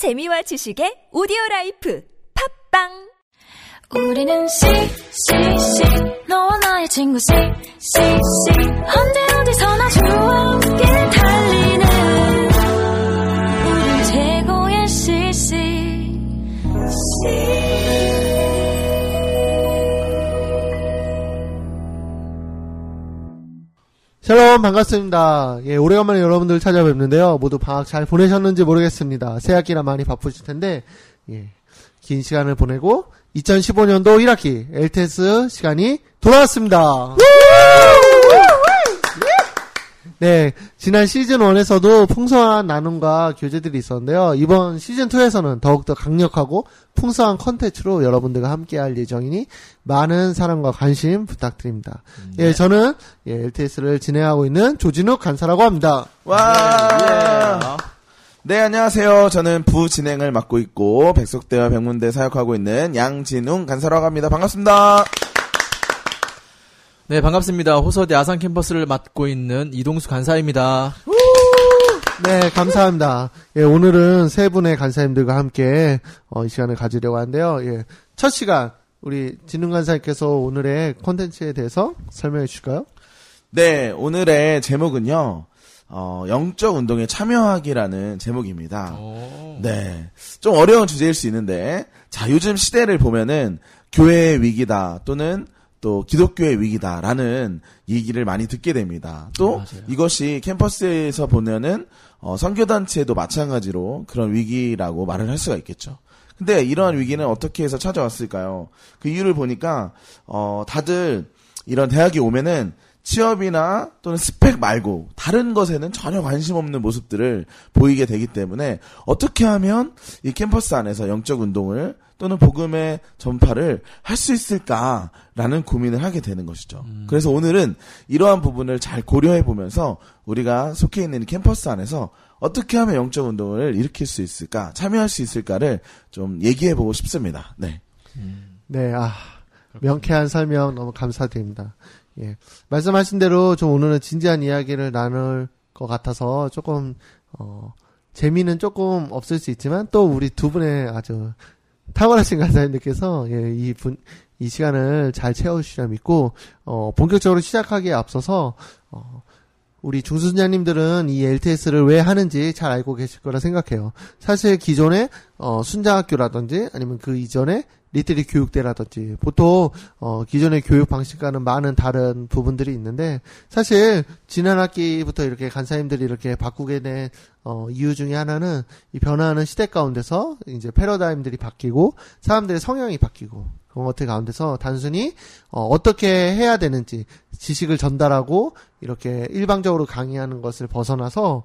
재미와 지식의 오디오 라이프. 팟빵! 우리는 CCC 너와 나의 친구 CCC 언제 어디서나 좋아 샬롬 반갑습니다. 예, 오래간만에 여러분들 찾아뵙는데요. 모두 방학 잘 보내셨는지 모르겠습니다. 새학기라 많이 바쁘실 텐데 예, 긴 시간을 보내고 2015년도 1학기 LTS 시간이 돌아왔습니다. 네, 지난 시즌 1에서도 풍성한 나눔과 교재들이 있었는데요. 이번 시즌 2에서는 더욱더 강력하고 풍성한 컨텐츠로 여러분들과 함께할 예정이니 많은 사랑과 관심 부탁드립니다. 예, 저는 예, LTS를 진행하고 있는 조진욱 간사라고 합니다. 와! 네, 안녕하세요. 저는 부진행을 맡고 있고, 백석대와 백문대 사역하고 있는 양진웅 간사라고 합니다. 반갑습니다. 네, 반갑습니다. 호서대 아산 캠퍼스를 맡고 있는 이동수 간사입니다. 네, 감사합니다. 예, 오늘은 세 분의 간사님들과 함께 어, 이 시간을 가지려고 하는데요. 예, 첫 시간 우리 진웅 간사님께서 오늘의 콘텐츠에 대해서 설명해 주실까요? 네, 오늘의 제목은요, 어, 영적 운동에 참여하기라는 제목입니다. 네. 좀 어려운 주제일 수 있는데, 자, 요즘 시대를 보면은, 교회의 위기다, 또는 또 기독교의 위기다라는 얘기를 많이 듣게 됩니다. 또 맞아요. 이것이 캠퍼스에서 보면은 어, 선교단체도 마찬가지로 그런 위기라고 말을 할 수가 있겠죠. 근데 이러한 위기는 어떻게 해서 찾아왔을까요? 그 이유를 보니까 어, 다들 이런 대학에 오면은 취업이나 또는 스펙 말고 다른 것에는 전혀 관심 없는 모습들을 보이게 되기 때문에 어떻게 하면 이 캠퍼스 안에서 영적 운동을 또는 복음의 전파를 할 수 있을까라는 고민을 하게 되는 것이죠. 그래서 오늘은 이러한 부분을 잘 고려해 보면서 우리가 속해 있는 이 캠퍼스 안에서 어떻게 하면 영적 운동을 일으킬 수 있을까, 참여할 수 있을까를 좀 얘기해 보고 싶습니다. 네. 네, 아, 명쾌한 설명 너무 감사드립니다. 예. 말씀하신 대로 좀 오늘은 진지한 이야기를 나눌 것 같아서 조금, 어, 재미는 조금 없을 수 있지만 또 우리 두 분의 아주 탁월하신 간사님들께서 예, 이 분, 이 시간을 잘 채워주시라 믿고, 어, 본격적으로 시작하기에 앞서서, 어, 우리 중순자님들은 이 LTS를 왜 하는지 잘 알고 계실 거라 생각해요. 사실 기존에 어, 순장학교라든지 아니면 그 이전에 리트리 교육대라든지 보통 어, 기존의 교육 방식과는 많은 다른 부분들이 있는데 사실 지난 학기부터 이렇게 간사님들이 이렇게 바꾸게 된 어, 이유 중에 하나는 이 변화하는 시대 가운데서 이제 패러다임들이 바뀌고 사람들의 성향이 바뀌고 그런 것들 가운데서 단순히 어, 어떻게 해야 되는지 지식을 전달하고 이렇게 일방적으로 강의하는 것을 벗어나서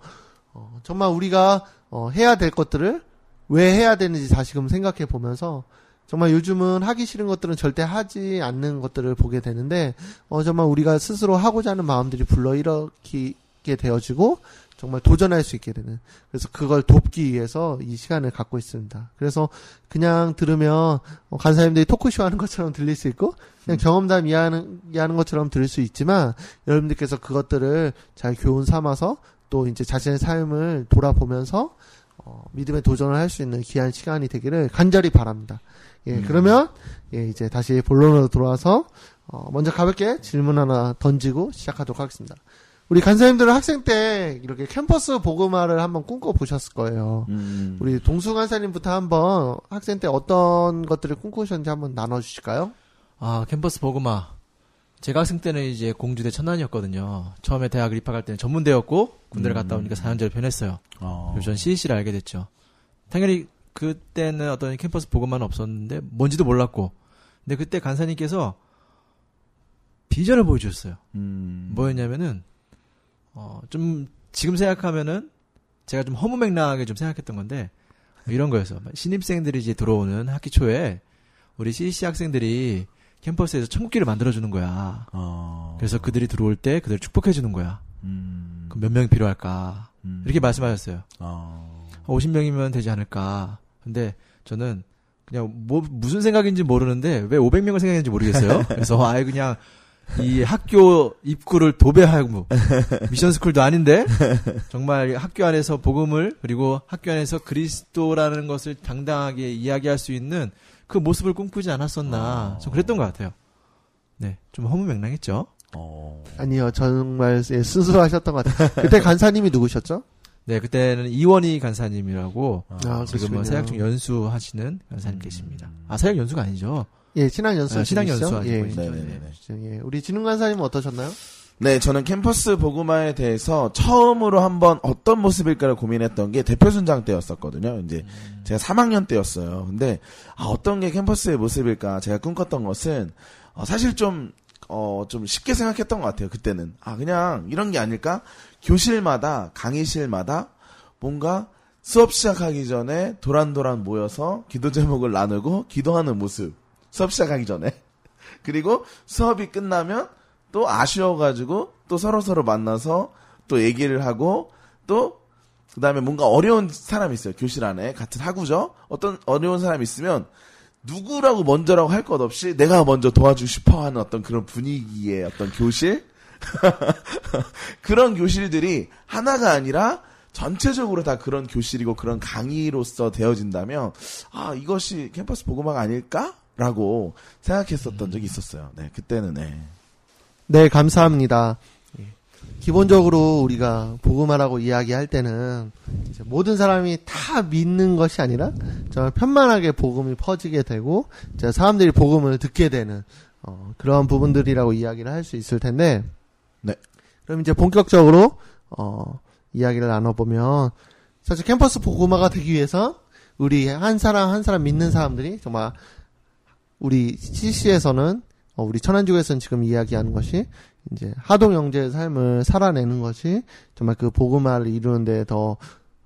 어, 정말 우리가 어, 해야 될 것들을 왜 해야 되는지 다시금 생각해 보면서 정말 요즘은 하기 싫은 것들은 절대 하지 않는 것들을 보게 되는데 어 정말 우리가 스스로 하고자 하는 마음들이 불러일으키 게 되어지고 정말 도전할 수 있게 되는 그래서 그걸 돕기 위해서 이 시간을 갖고 있습니다. 그래서 그냥 들으면 어, 간사님들이 토크쇼 하는 것처럼 들릴 수 있고 그냥 경험담 이해하는, 이해하는 것처럼 들을 수 있지만 여러분들께서 그것들을 잘 교훈 삼아서 또 이제 자신의 삶을 돌아보면서 어, 믿음에 도전을 할 수 있는 귀한 시간이 되기를 간절히 바랍니다. 예, 그러면 예, 이제 다시 본론으로 돌아와서 어, 먼저 가볍게 질문 하나 던지고 시작하도록 하겠습니다. 우리 간사님들은 학생 때 이렇게 캠퍼스 보그마를 한번 꿈꿔 보셨을 거예요. 음, 우리 동수 간사님부터 한번 학생 때 어떤 것들을 꿈꾸셨는지 한번 나눠 주실까요? 아, 캠퍼스 보그마. 제가 학생 때는 이제 공주대 천안이었거든요. 처음에 대학을 입학할 때는 전문대였고, 군대를 갔다 오니까 4년제로 변했어요. 어, 그리고 전 CC를 알게 됐죠. 당연히 그때는 어떤 캠퍼스 보그마는 없었는데, 뭔지도 몰랐고. 근데 그때 간사님께서 비전을 보여주셨어요. 음, 뭐였냐면은, 어, 좀, 지금 생각하면은, 제가 좀 허무맹랑하게 좀 생각했던 건데, 이런 거였어. 신입생들이 이제 들어오는 학기 초에, 우리 CC 학생들이 캠퍼스에서 천국길을 만들어주는 거야. 어, 그래서 그들이 들어올 때 그들을 축복해주는 거야. 음, 그럼 몇 명이 필요할까? 음, 이렇게 말씀하셨어요. 어, 50명이면 되지 않을까. 근데 저는 그냥 뭐, 무슨 생각인지 모르는데 왜 500명을 생각했는지 모르겠어요. 그래서 아예 그냥 이 학교 입구를 도배하고 미션 스쿨도 아닌데 정말 학교 안에서 복음을 그리고 학교 안에서 그리스도라는 것을 당당하게 이야기할 수 있는 그 모습을 꿈꾸지 않았었나 좀 그랬던 것 같아요. 네, 좀 허무맹랑했죠. 어. 아니요, 정말 예, 순수하셨던 것 같아요. 그때 간사님이 누구셨죠? 네, 그때는 이원희 간사님이라고 아, 지금은 그러시군요. 세학중 연수하시는 간사님 계십니다. 아, 세학 연수가 아니죠. 예, 신앙 연수. 아, 신앙 연수 하시고 예. 있죠. 네네네. 예. 우리 진흥 간사님은 어떠셨나요? 네, 저는 캠퍼스 보그마에 대해서 처음으로 한번 어떤 모습일까를 고민했던 게 대표 순장 때였었거든요. 이제 제가 3학년 때였어요. 근데 아, 어떤 게 캠퍼스의 모습일까 제가 꿈꿨던 것은 어, 사실 좀 어, 좀 쉽게 생각했던 것 같아요. 그때는 아 그냥 이런 게 아닐까? 교실마다 강의실마다 뭔가 수업 시작하기 전에 도란도란 모여서 기도 제목을 나누고 기도하는 모습. 수업 시작하기 전에. 그리고 수업이 끝나면 또 아쉬워가지고 또 서로 서로 만나서 또 얘기를 하고 또 그다음에 뭔가 어려운 사람이 있어요. 교실 안에 같은 학우죠. 어떤 어려운 사람이 있으면 누구라고 먼저라고 할 것 없이 내가 먼저 도와주고 싶어 하는 어떤 그런 분위기의 어떤 교실 그런 교실들이 하나가 아니라 전체적으로 다 그런 교실이고 그런 강의로서 되어진다면 아 이것이 캠퍼스 보고막 아닐까 라고 생각했었던 적이 있었어요. 네 그때는 네. 네, 감사합니다. 예. 기본적으로 우리가 복음하라고 이야기할 때는 모든 사람이 다 믿는 것이 아니라 정말 편만하게 복음이 퍼지게 되고 사람들이 복음을 듣게 되는 어, 그런 부분들이라고 이야기를 할 수 있을 텐데 네. 그럼 이제 본격적으로 어, 이야기를 나눠보면 사실 캠퍼스 복음화가 되기 위해서 우리 한 사람 한 사람 믿는 사람들이 정말 우리 CC에서는 어, 우리 천안주에서는 지금 이야기하는 것이 이제 하동 영재의 삶을 살아내는 것이 정말 그 복음화를 이루는데 더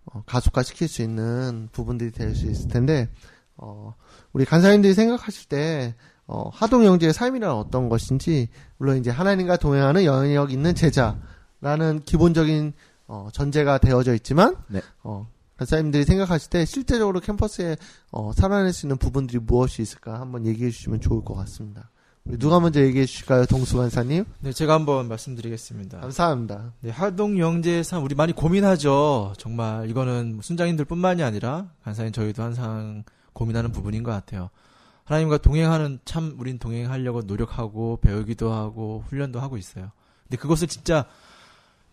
어, 가속화시킬 수 있는 부분들이 될 수 있을 텐데 어, 우리 간사님들이 생각하실 때 어, 하동 영재의 삶이란 어떤 것인지 물론 이제 하나님과 동행하는 영향력 있는 제자라는 기본적인 어, 전제가 되어져 있지만 네. 어, 간사님들이 생각하실 때 실제적으로 캠퍼스에 어, 살아낼 수 있는 부분들이 무엇이 있을까 한번 얘기해 주시면 좋을 것 같습니다. 우리 누가 먼저 얘기해 주실까요, 동수 간사님? 네, 제가 한번 말씀드리겠습니다. 감사합니다. 네, 하동 영재의 삶 우리 많이 고민하죠. 정말 이거는 뭐 순장님들뿐만이 아니라 간사님 저희도 항상 고민하는 부분인 것 같아요. 하나님과 동행하는 참 우린 동행하려고 노력하고 배우기도 하고 훈련도 하고 있어요. 근데 그것을 진짜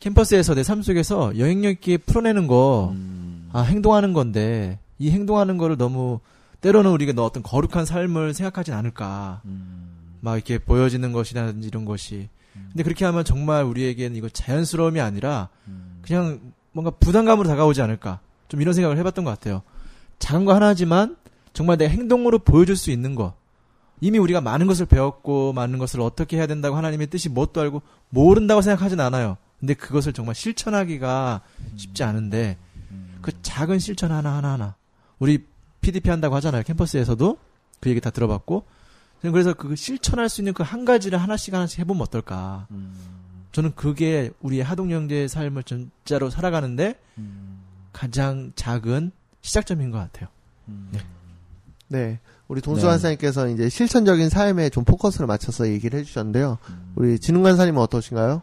캠퍼스에서 내 삶 속에서 영향력 있게 풀어내는 거, 음, 아 행동하는 건데 이 행동하는 거를 너무 때로는 우리가 너 어떤 거룩한 삶을 생각하진 않을까. 음, 막 이렇게 보여지는 것이라든지 이런 것이. 근데 그렇게 하면 정말 우리에게는 이거 자연스러움이 아니라 음, 그냥 뭔가 부담감으로 다가오지 않을까. 좀 이런 생각을 해봤던 것 같아요. 작은 거 하나지만 정말 내 행동으로 보여줄 수 있는 거. 이미 우리가 많은 것을 배웠고 많은 것을 어떻게 해야 된다고 하나님의 뜻이 뭣도 알고 모른다고 생각하진 않아요. 근데 그것을 정말 실천하기가 쉽지 않은데 그 작은 실천 하나 하나 하나 우리 PDP 한다고 하잖아요. 캠퍼스에서도 그 얘기 다 들어봤고 그래서 그 실천할 수 있는 그 한 가지를 하나씩 하나씩 해보면 어떨까. 음, 저는 그게 우리의 하동 영재의 삶을 진짜로 살아가는데 음, 가장 작은 시작점인 것 같아요. 음. 네. 네. 우리 네. 동수관사님께서 이제 실천적인 삶에 좀 포커스를 맞춰서 얘기를 해주셨는데요. 우리 진흥관사님은 어떠신가요?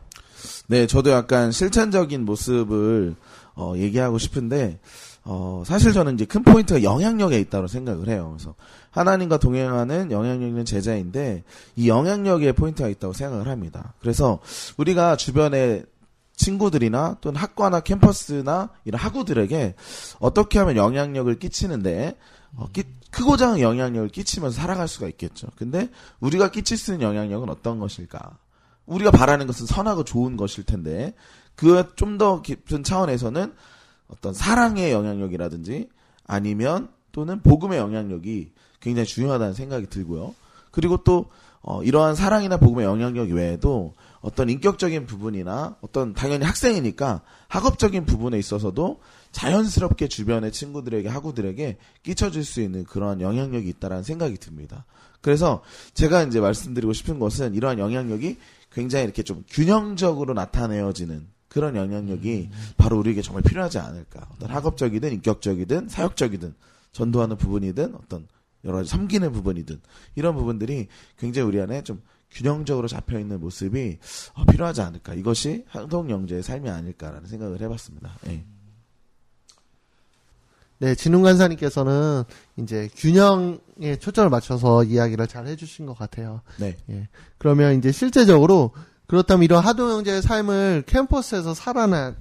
네, 저도 약간 실천적인 모습을 어, 얘기하고 싶은데 어, 사실 저는 이제 큰 포인트가 영향력에 있다고 생각을 해요. 그래서 하나님과 동행하는 영향력 있는 제자인데 이 영향력에 포인트가 있다고 생각을 합니다. 그래서 우리가 주변에 친구들이나 또는 학과나 캠퍼스나 이런 학우들에게 어떻게 하면 영향력을 끼치는데 어, 끼- 크고자 하는 영향력을 끼치면서 살아갈 수가 있겠죠. 근데 우리가 끼칠 수 있는 영향력은 어떤 것일까? 우리가 바라는 것은 선하고 좋은 것일 텐데 그 좀 더 깊은 차원에서는 어떤 사랑의 영향력이라든지 아니면 또는 복음의 영향력이 굉장히 중요하다는 생각이 들고요. 그리고 또 어, 이러한 사랑이나 복음의 영향력 외에도 어떤 인격적인 부분이나 어떤 당연히 학생이니까 학업적인 부분에 있어서도 자연스럽게 주변의 친구들에게 학우들에게 끼쳐줄 수 있는 그러한 영향력이 있다라는 생각이 듭니다. 그래서 제가 이제 말씀드리고 싶은 것은 이러한 영향력이 굉장히 이렇게 좀 균형적으로 나타내어지는 그런 영향력이 바로 우리에게 정말 필요하지 않을까. 어떤 학업적이든 인격적이든 사역적이든 전도하는 부분이든 어떤 여러 가지 섬기는 부분이든 이런 부분들이 굉장히 우리 안에 좀 균형적으로 잡혀 있는 모습이 어, 필요하지 않을까. 이것이 한동 영재의 삶이 아닐까라는 생각을 해봤습니다. 예. 네, 진흥관사님께서는 이제 균형에 초점을 맞춰서 이야기를 잘 해주신 것 같아요. 네. 예. 그러면 이제 실제적으로 그렇다면 이런 하동 형제의 삶을 캠퍼스에서 살아나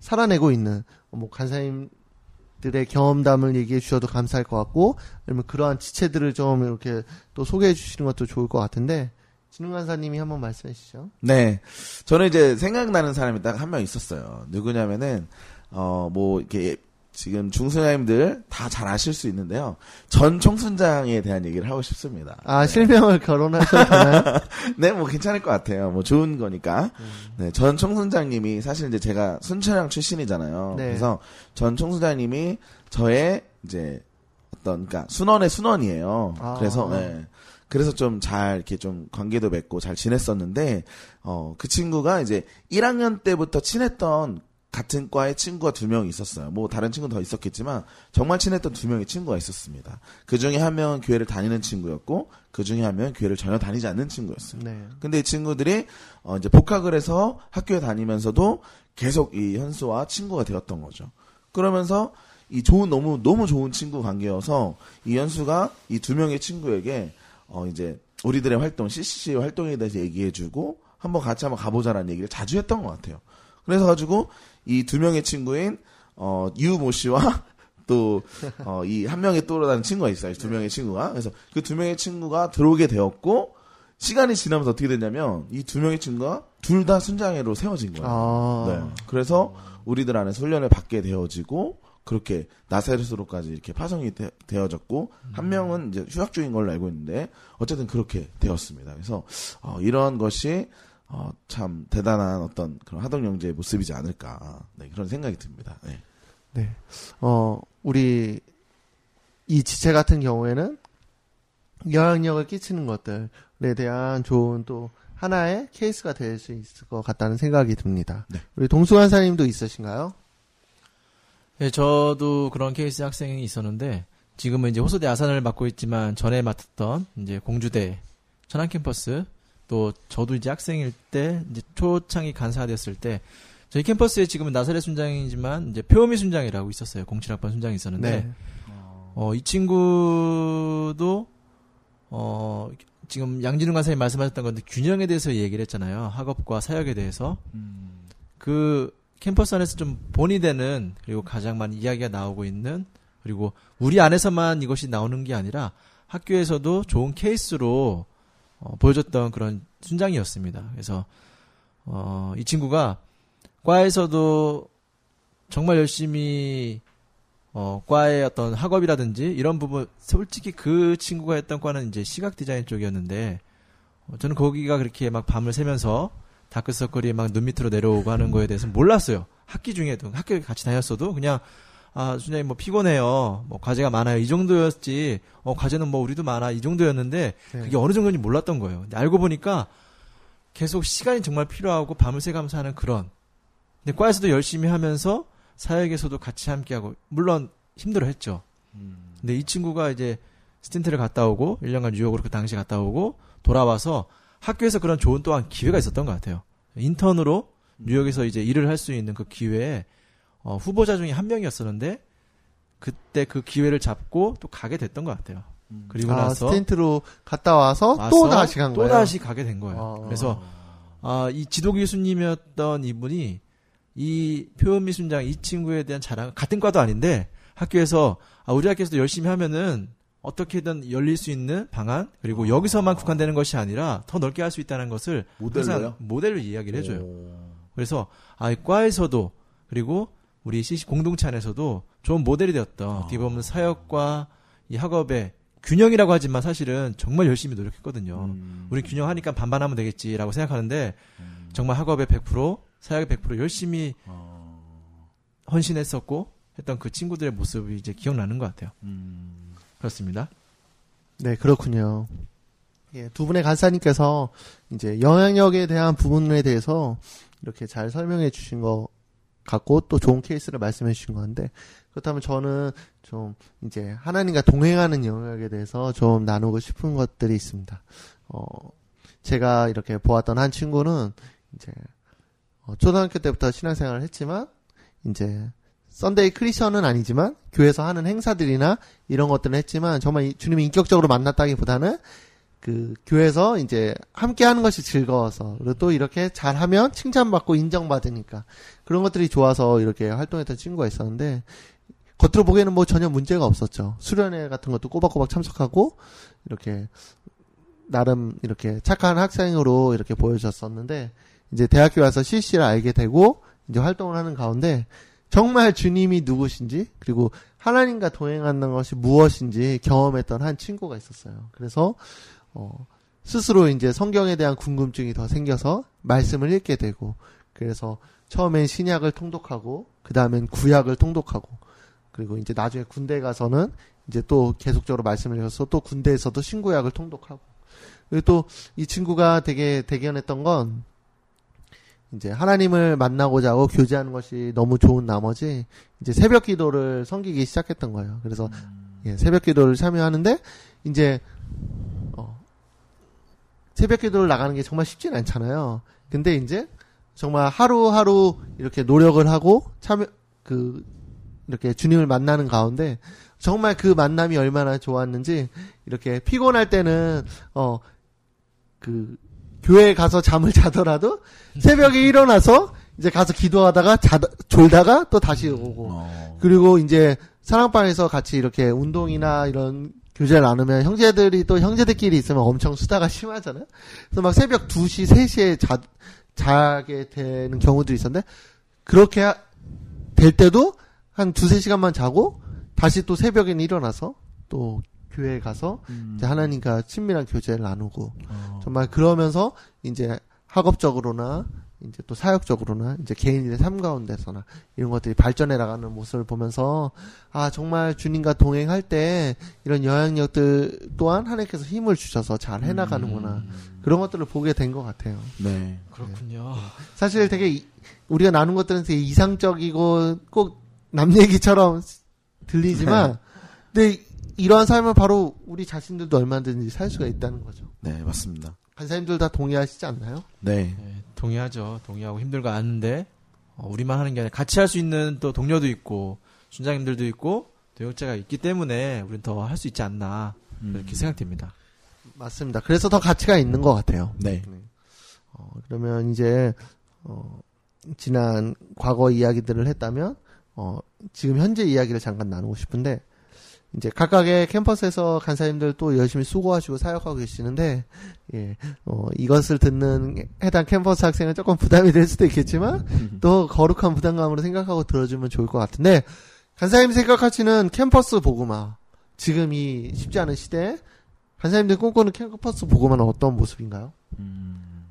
살아내고 있는 뭐 간사님들의 경험담을 얘기해 주셔도 감사할 것 같고 아니면 그러한 지체들을 좀 이렇게 또 소개해 주시는 것도 좋을 것 같은데 진흥간사님이 한번 말씀해 주시죠. 네. 저는 이제 생각나는 사람이 딱 한 명 있었어요. 누구냐면은, 어, 뭐, 이렇게, 지금 중수자님들 다 잘 아실 수 있는데요. 전 총순장에 대한 얘기를 하고 싶습니다. 아 실명을 거론하셔도 되나요? 네, 뭐 괜찮을 것 같아요. 뭐 좋은 거니까. 네, 전 총순장님이 사실 이제 제가 순천향 출신이잖아요. 네. 그래서 전 총순장님이 저의 이제 어떤, 그러니까 순원의 순원이에요. 아. 그래서, 네. 그래서 좀 잘 이렇게 좀 관계도 맺고 잘 지냈었는데, 어, 그 친구가 이제 1학년 때부터 친했던 같은 과의 친구가 두 명 있었어요. 뭐 다른 친구는 더 있었겠지만 정말 친했던 두 명의 친구가 있었습니다. 그 중에 한 명은 교회를 다니는 친구였고 그 중에 한 명은 교회를 전혀 다니지 않는 친구였어요. 네. 근데 이 친구들이 어 이제 복학을 해서 학교에 다니면서도 계속 이 현수와 친구가 되었던 거죠. 그러면서 이 좋은 너무 너무 좋은 친구 관계여서 이 현수가 이 두 명의 친구에게 어 이제 우리들의 활동 CCC 활동에 대해서 얘기해주고 한번 같이 한번 가보자라는 얘기를 자주 했던 것 같아요. 그래서 가지고 이 두 명의 친구인 어 유모 씨와 또 어 이 한 명의 또 다른 친구가 있어요. 두 명의 친구가 그래서 그 두 명의 친구가 들어오게 되었고 시간이 지나면서 어떻게 됐냐면 이 두 명의 친구가 둘 다 순장애로 세워진 거예요. 아. 네. 그래서 우리들 안에서 훈련을 받게 되어지고 그렇게 나사렛으로까지 이렇게 파송이 되, 어졌고 한 명은 이제 휴학 중인 걸로 알고 있는데 어쨌든 그렇게 되었습니다. 그래서 어, 이러한 것이 어, 참 대단한 어떤 그런 하동 영재의 모습이지 않을까 네, 그런 생각이 듭니다. 네. 네. 어, 우리, 이 지체 같은 경우에는 영향력을 끼치는 것들에 대한 좋은 또 하나의 케이스가 될 수 있을 것 같다는 생각이 듭니다. 네. 우리 동수관사님도 있으신가요? 예, 저도 그런 케이스 학생이 있었는데 지금은 이제 호소대 아산을 맡고 있지만 전에 맡았던 이제 공주대 천안 캠퍼스 또 저도 이제 학생일 때 이제 초창기 간사가 됐을 때 저희 캠퍼스에 지금은 나사렛 순장이지만 이제 표미 순장이라고 있었어요. 07학번 순장이 있었는데 네. 어, 이 친구도 어 지금 양진웅 간사님 말씀하셨던 건데 균형에 대해서 얘기를 했잖아요. 학업과 사역에 대해서 그 캠퍼스 안에서 좀 본이 되는 그리고 가장 많이 이야기가 나오고 있는 그리고 우리 안에서만 이것이 나오는 게 아니라 학교에서도 좋은 케이스로 어, 보여줬던 그런 순장이었습니다. 그래서 어, 이 친구가 과에서도 정말 열심히 어, 과의 어떤 학업이라든지 이런 부분 솔직히 그 친구가 했던 과는 이제 시각 디자인 쪽이었는데 어, 저는 거기가 그렇게 막 밤을 새면서 다크서클이 막 눈 밑으로 내려오고 하는 거에 대해서 몰랐어요. 학기 중에도 학교 같이 다녔어도 그냥 아 순장님 뭐 피곤해요. 뭐 과제가 많아요. 이 정도였지. 어 과제는 뭐 우리도 많아. 이 정도였는데 네. 그게 어느 정도인지 몰랐던 거예요. 근데 알고 보니까 계속 시간이 정말 필요하고 밤을 새가면서 하는 그런. 근데 과에서도 열심히 하면서 사역에서도 같이 함께하고 물론 힘들어 했죠. 근데 이 친구가 이제 STINT를 갔다 오고 1년간 뉴욕으로 그 당시 갔다 오고 돌아와서 학교에서 그런 좋은 또한 기회가 있었던 것 같아요. 인턴으로 뉴욕에서 이제 일을 할 수 있는 그 기회에 어, 후보자 중에 한 명이었었는데 그때 그 기회를 잡고 또 가게 됐던 것 같아요. 그리고 아, 나서 스텐트로 갔다 와서, 와서 또 다시 간 또 거예요. 다시 가게 된 거예요. 아. 그래서 아, 이 지도 교수님이었던 이분이 이 표현미 순장 이 친구에 대한 자랑 같은 과도 아닌데 학교에서 아, 우리 학교에서도 열심히 하면은 어떻게든 열릴 수 있는 방안 그리고 여기서만 국한되는 것이 아니라 더 넓게 할 수 있다는 것을 모델로요? 항상 모델로 이야기를 해줘요. 그래서 아, 이 과에서도 그리고 우리 CC 공동체 안에서도 좋은 모델이 되었던 어떻게 보면 사역과 이 학업의 균형이라고 하지만 사실은 정말 열심히 노력했거든요. 음. 우리 균형하니까 반반하면 되겠지라고 생각하는데 정말 학업에 100% 사역에 100% 열심히 헌신했었고 했던 그 친구들의 모습이 이제 기억나는 것 같아요. 그렇습니다. 네, 그렇군요. 예, 두 분의 간사님께서 이제 영향력에 대한 부분에 대해서 이렇게 잘 설명해 주신 것 같고 또 좋은 케이스를 말씀해 주신 건데 그렇다면 저는 좀 이제 하나님과 동행하는 영역에 대해서 좀 나누고 싶은 것들이 있습니다. 어, 제가 이렇게 보았던 한 친구는 이제 어, 초등학교 때부터 신앙생활을 했지만 이제 썬데이 크리스천은 아니지만 교회에서 하는 행사들이나 이런 것들은 했지만 정말 이- 주님이 인격적으로 만났다기보다는 그 교회에서 이제 함께 하는 것이 즐거워서 그리고 또 이렇게 잘하면 칭찬받고 인정받으니까 그런 것들이 좋아서 이렇게 활동했던 친구가 있었는데 겉으로 보기에는 뭐 전혀 문제가 없었죠. 수련회 같은 것도 꼬박꼬박 참석하고 이렇게 나름 이렇게 착한 학생으로 이렇게 보여졌었는데 이제 대학교 와서 CC를 알게 되고 이제 활동을 하는 가운데 정말 주님이 누구신지 그리고 하나님과 동행하는 것이 무엇인지 경험했던 한 친구가 있었어요. 그래서 어 스스로 이제 성경에 대한 궁금증이 더 생겨서 말씀을 읽게 되고 그래서 처음엔 신약을 통독하고 그 다음엔 구약을 통독하고 그리고 이제 나중에 군대 가서는 이제 또 계속적으로 말씀을 읽어서 또 군대에서도 신구약을 통독하고 그리고 또 이 친구가 되게 대견했던 건 이제 하나님을 만나고자 하고 교제하는 것이 너무 좋은 나머지 이제 새벽 기도를 섬기기 시작했던 거예요. 그래서 예, 새벽 기도를 참여하는데 이제 어, 새벽 기도를 나가는 게 정말 쉽진 않잖아요. 근데 이제 정말 하루하루 이렇게 노력을 하고 참여 그 이렇게 주님을 만나는 가운데 정말 그 만남이 얼마나 좋았는지 이렇게 피곤할 때는 어 그 교회에 가서 잠을 자더라도 새벽에 일어나서 이제 가서 기도하다가 자 졸다가 또 다시 오고 어. 그리고 이제 사랑방에서 같이 이렇게 운동이나 이런 교제를 나누면 형제들이 또 형제들끼리 있으면 엄청 수다가 심하잖아요. 그래서 막 새벽 2시, 3시에 자, 자게 되는 경우도 있었는데 그렇게 하- 될 때도 한 두세 시간만 자고 다시 또 새벽에 일어나서 또 교회에 가서 이제 하나님과 친밀한 교제를 나누고 정말 그러면서 이제 학업적으로나 이제 또 사역적으로나 이제 개인의 삶 가운데서나 이런 것들이 발전해 나가는 모습을 보면서 아 정말 주님과 동행할 때 이런 영향력들 또한 하나님께서 힘을 주셔서 잘 해나가는구나 그런 것들을 보게 된 것 같아요. 네. 그렇군요. 사실 되게 이- 우리가 나눈 것들은 되게 이상적이고 꼭 남 얘기처럼 들리지만 근데 이러한 삶을 바로 우리 자신들도 얼마든지 살 수가 있다는 거죠. 네, 맞습니다. 간사님들 다 동의하시지 않나요? 네. 네, 동의하죠. 동의하고 힘들고 아는데 어, 우리만 하는 게 아니라 같이 할 수 있는 또 동료도 있고 순장님들도 있고 동역자가 있기 때문에 우리는 더 할 수 있지 않나 음. 이렇게 생각됩니다. 맞습니다. 그래서 더 가치가 있는 것 같아요. 네. 어, 그러면 이제 어, 지난 과거 이야기들을 했다면 어, 지금 현재 이야기를 잠깐 나누고 싶은데 이제 각각의 캠퍼스에서 간사님들 또 열심히 수고하시고 사역하고 계시는데 예, 어, 이것을 듣는 해당 캠퍼스 학생은 조금 부담이 될 수도 있겠지만 또 거룩한 부담감으로 생각하고 들어주면 좋을 것 같은데 간사님 생각하시는 캠퍼스 보고마 지금 이 쉽지 않은 시대에 간사님들 꿈꾸는 캠퍼스 보고마는 어떤 모습인가요?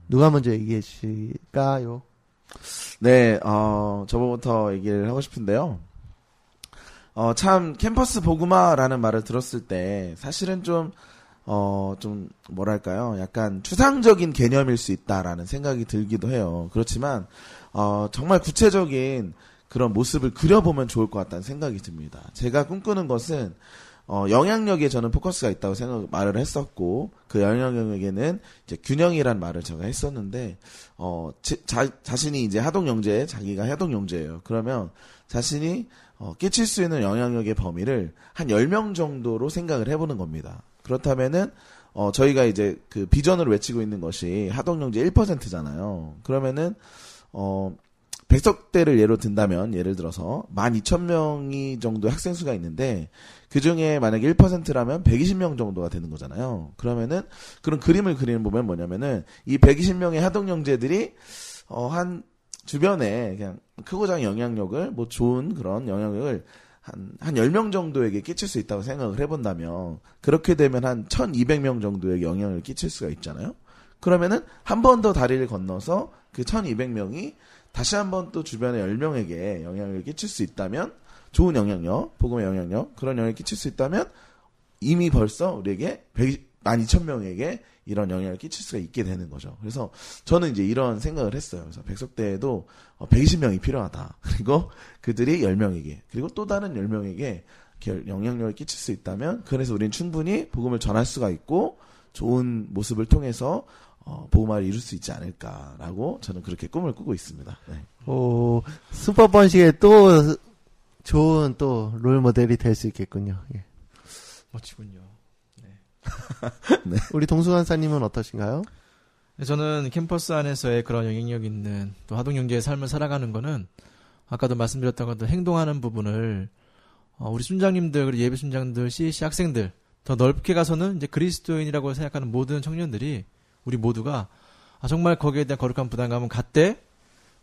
누가 먼저 얘기해 주실까요? 네, 어, 저번부터 얘기를 하고 싶은데요. 어, 참, 캠퍼스 보구마라는 말을 들었을 때, 사실은 좀, 어, 좀, 뭐랄까요. 약간 추상적인 개념일 수 있다라는 생각이 들기도 해요. 그렇지만, 어, 정말 구체적인 그런 모습을 그려보면 좋을 것 같다는 생각이 듭니다. 제가 꿈꾸는 것은, 어, 영향력에 저는 포커스가 있다고 생각, 말을 했었고, 그 영향력에는 이제 균형이란 말을 제가 했었는데, 어, 제- 자, 자신이 이제 하동 영재, 자기가 하동 영재예요. 그러면 자신이 어, 끼칠 수 있는 영향력의 범위를 한 10명 정도로 생각을 해 보는 겁니다. 그렇다면은, 어, 저희가 이제 그 비전으로 외치고 있는 것이 하동 영재 1%잖아요. 그러면은, 어, 백석대를 예로 든다면, 예를 들어서 12,000명이 정도 학생 수가 있는데, 그 중에 만약에 1%라면 120명 정도가 되는 거잖아요. 그러면은, 그런 그림을 그리는 보면 뭐냐면은, 이 120명의 하동 영재들이, 어, 한, 주변에 그냥 크고 작은 영향력을, 뭐 좋은 그런 영향력을 한, 한 10명 정도에게 끼칠 수 있다고 생각을 해본다면, 그렇게 되면 한 1200명 정도에게 영향을 끼칠 수가 있잖아요? 그러면은, 한 번 더 다리를 건너서 그 1200명이 다시 한번 또 주변의 10명에게 영향을 끼칠 수 있다면, 좋은 영향력, 복음의 영향력, 그런 영향을 끼칠 수 있다면, 이미 벌써 우리에게 12,000명에게 이런 영향을 끼칠 수가 있게 되는 거죠. 그래서 저는 이제 이런 생각을 했어요. 그래서 백석대에도 120명이 필요하다. 그리고 그들이 10명에게, 그리고 또 다른 10명에게 영향력을 끼칠 수 있다면, 그래서 우리는 충분히 복음을 전할 수가 있고, 좋은 모습을 통해서 어, 복음화를 이룰 수 있지 않을까라고 저는 그렇게 꿈을 꾸고 있습니다. 네. 오, 슈퍼번식의 또 좋은 또 롤 모델이 될 수 있겠군요. 예. 멋지군요. 우리 동수관사님은 어떠신가요? 저는 캠퍼스 안에서의 그런 영향력 있는 또 하동영재의 삶을 살아가는 거는 아까도 말씀드렸던 것들 행동하는 부분을 어, 우리 순장님들 그리고 예배 순장들 CC 학생들 더 넓게 가서는 이제 그리스도인이라고 생각하는 모든 청년들이 우리 모두가 아, 정말 거기에 대한 거룩한 부담감은 갖되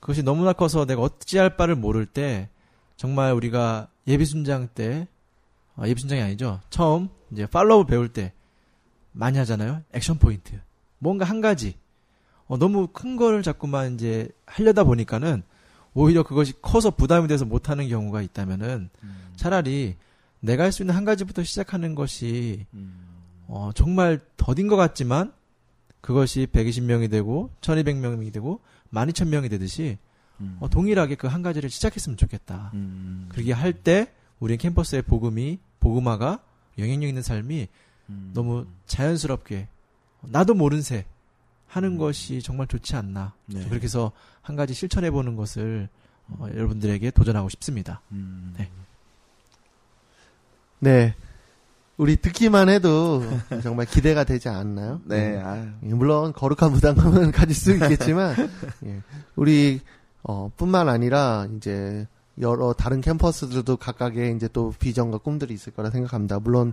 그것이 너무나 커서 내가 어찌할 바를 모를 때 정말 우리가 예비 순장 때 아, 예비 순장이 아니죠. 처음 이제 팔로우 배울 때 많이 하잖아요. 액션 포인트. 뭔가 한 가지. 어, 너무 큰 거를 자꾸만 이제 하려다 보니까는 오히려 그것이 커서 부담이 돼서 못하는 경우가 있다면은 차라리 내가 할 수 있는 한 가지부터 시작하는 것이 어, 정말 더딘 것 같지만 그것이 120명이 되고 1200명이 되고 12000명이 되듯이 어, 동일하게 그 한 가지를 시작했으면 좋겠다. 음. 그렇게 할 때 우리 캠퍼스의 복음이 복음화가 영향력 있는 삶이 음. 너무 자연스럽게 나도 모른 새 하는 것이 정말 좋지 않나. 네. 그렇게 해서 한 가지 실천해 보는 것을 어, 여러분들에게 도전하고 싶습니다. 음. 네. 네. 우리 듣기만 해도 정말 기대가 되지 않나요? 네, 아유. 예, 물론 거룩한 부담감은 가질 수 있겠지만 예, 우리 어, 뿐만 아니라 이제 여러 다른 캠퍼스들도 각각의 이제 또 비전과 꿈들이 있을 거라 생각합니다. 물론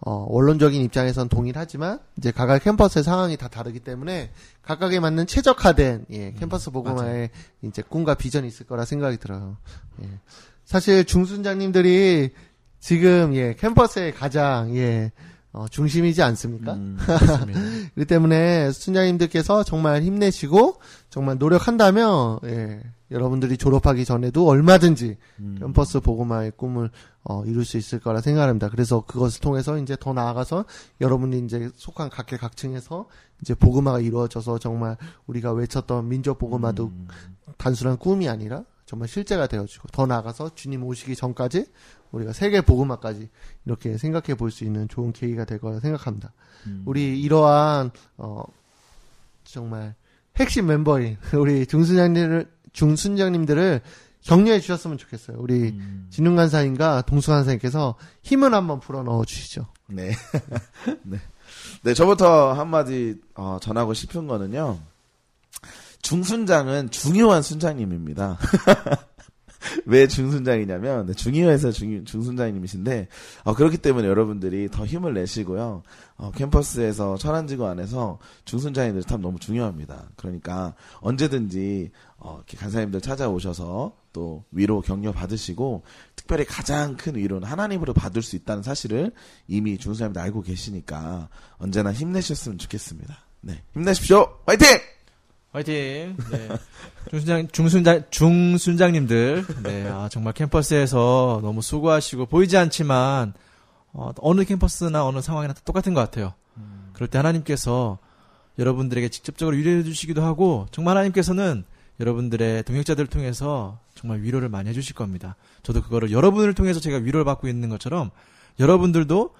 어, 원론적인 입장에선 동일하지만 이제 각각 캠퍼스의 상황이 다 다르기 때문에 각각에 맞는 최적화된 예, 캠퍼스 보고마의 이제 꿈과 비전이 있을 거라 생각이 들어요. 예. 사실 중순장님들이 지금 예 캠퍼스의 가장 예 어, 중심이지 않습니까? 음. 그렇습니다. 그렇기 때문에 순장님들께서 정말 힘내시고 정말 노력한다면 예, 여러분들이 졸업하기 전에도 얼마든지 음. 캠퍼스 보고마의 꿈을 어, 이룰 수 있을 거라 생각합니다. 그래서 그것을 통해서 이제 더 나아가서 여러분이 이제 속한 각계각층에서 이제 보고마가 이루어져서 정말 우리가 외쳤던 민족 보고마도 음. 단순한 꿈이 아니라 정말 실제가 되어지고 더 나아가서 주님 오시기 전까지 우리가 세계 보고마까지 이렇게 생각해 볼 수 있는 좋은 계기가 될 거라 생각합니다. 음. 우리 이러한 어 정말 핵심 멤버인 우리 중순장님들 중순장님들을 격려해 주셨으면 좋겠어요. 우리 음. 진흥 간사님과 동수 간사님께서 힘을 한번 불어 넣어 주시죠. 네. 네. 네, 저부터 한마디, 어, 전하고 싶은 거는요. 중순장은 중요한 순장님입니다. 왜 중순장이냐면, 네, 중요해서 중, 중순장님이신데, 어, 그렇기 때문에 여러분들이 더 힘을 내시고요. 어, 캠퍼스에서 천안지구 안에서 중순장님들 참 너무 중요합니다. 그러니까 언제든지, 어, 간사님들 찾아오셔서 또 위로 격려 받으시고, 특별히 가장 큰 위로는 하나님으로 받을 수 있다는 사실을 이미 중순장님들 알고 계시니까 언제나 힘내셨으면 좋겠습니다. 네. 힘내십시오! 화이팅! 화이팅! 네. 중순장, 중순장, 중순장님들, 네, 아, 정말 캠퍼스에서 너무 수고하시고, 보이지 않지만, 어, 어느 캠퍼스나 어느 상황이나 다 똑같은 것 같아요. 그럴 때 하나님께서 여러분들에게 직접적으로 위로해 주시기도 하고, 정말 하나님께서는 여러분들의 동역자들을 통해서 정말 위로를 많이 해주실 겁니다. 저도 그거를 여러분을 통해서 제가 위로를 받고 있는 것처럼, 여러분들도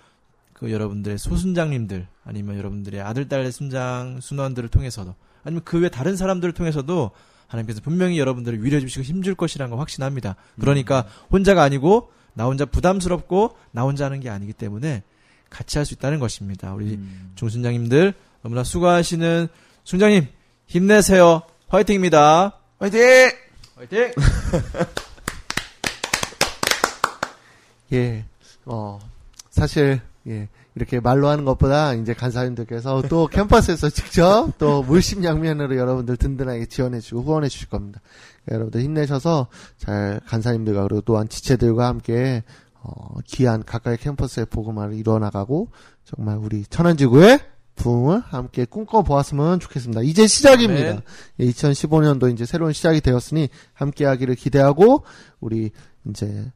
그 여러분들의 소순장님들, 아니면 여러분들의 아들, 딸, 순장, 순원들을 통해서도, 아니면 그 외 다른 사람들을 통해서도 하나님께서 분명히 여러분들을 위로해 주시고 힘줄 것이라는 걸 확신합니다. 그러니까 혼자가 아니고 나 혼자 부담스럽고 나 혼자 하는 게 아니기 때문에 같이 할 수 있다는 것입니다. 우리 음. 중순장님들 너무나 수고하시는 순장님 힘내세요. 화이팅입니다. 화이팅! 화이팅! 예, 어, 사실, 예, 이렇게 말로 하는 것보다 이제 간사님들께서 또 캠퍼스에서 직접 또 물심양면으로 여러분들 든든하게 지원해주고 후원해 주실 겁니다. 그러니까 여러분들 힘내셔서 잘 간사님들과 그리고 또한 지체들과 함께 어, 귀한 가까이 캠퍼스의 복음화를 이뤄나가고 정말 우리 천안지구의 부흥을 함께 꿈꿔보았으면 좋겠습니다. 이제 시작입니다. 아멘. 예, 2015년도 이제 새로운 시작이 되었으니 함께하기를 기대하고 우리 이제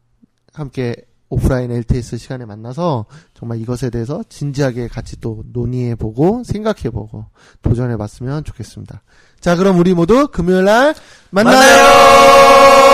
함께 오프라인 LTS 시간에 만나서 정말 이것에 대해서 진지하게 같이 또 논의해보고 생각해보고 도전해봤으면 좋겠습니다. 자, 그럼 우리 모두 금요일 날 만나요! 만나요!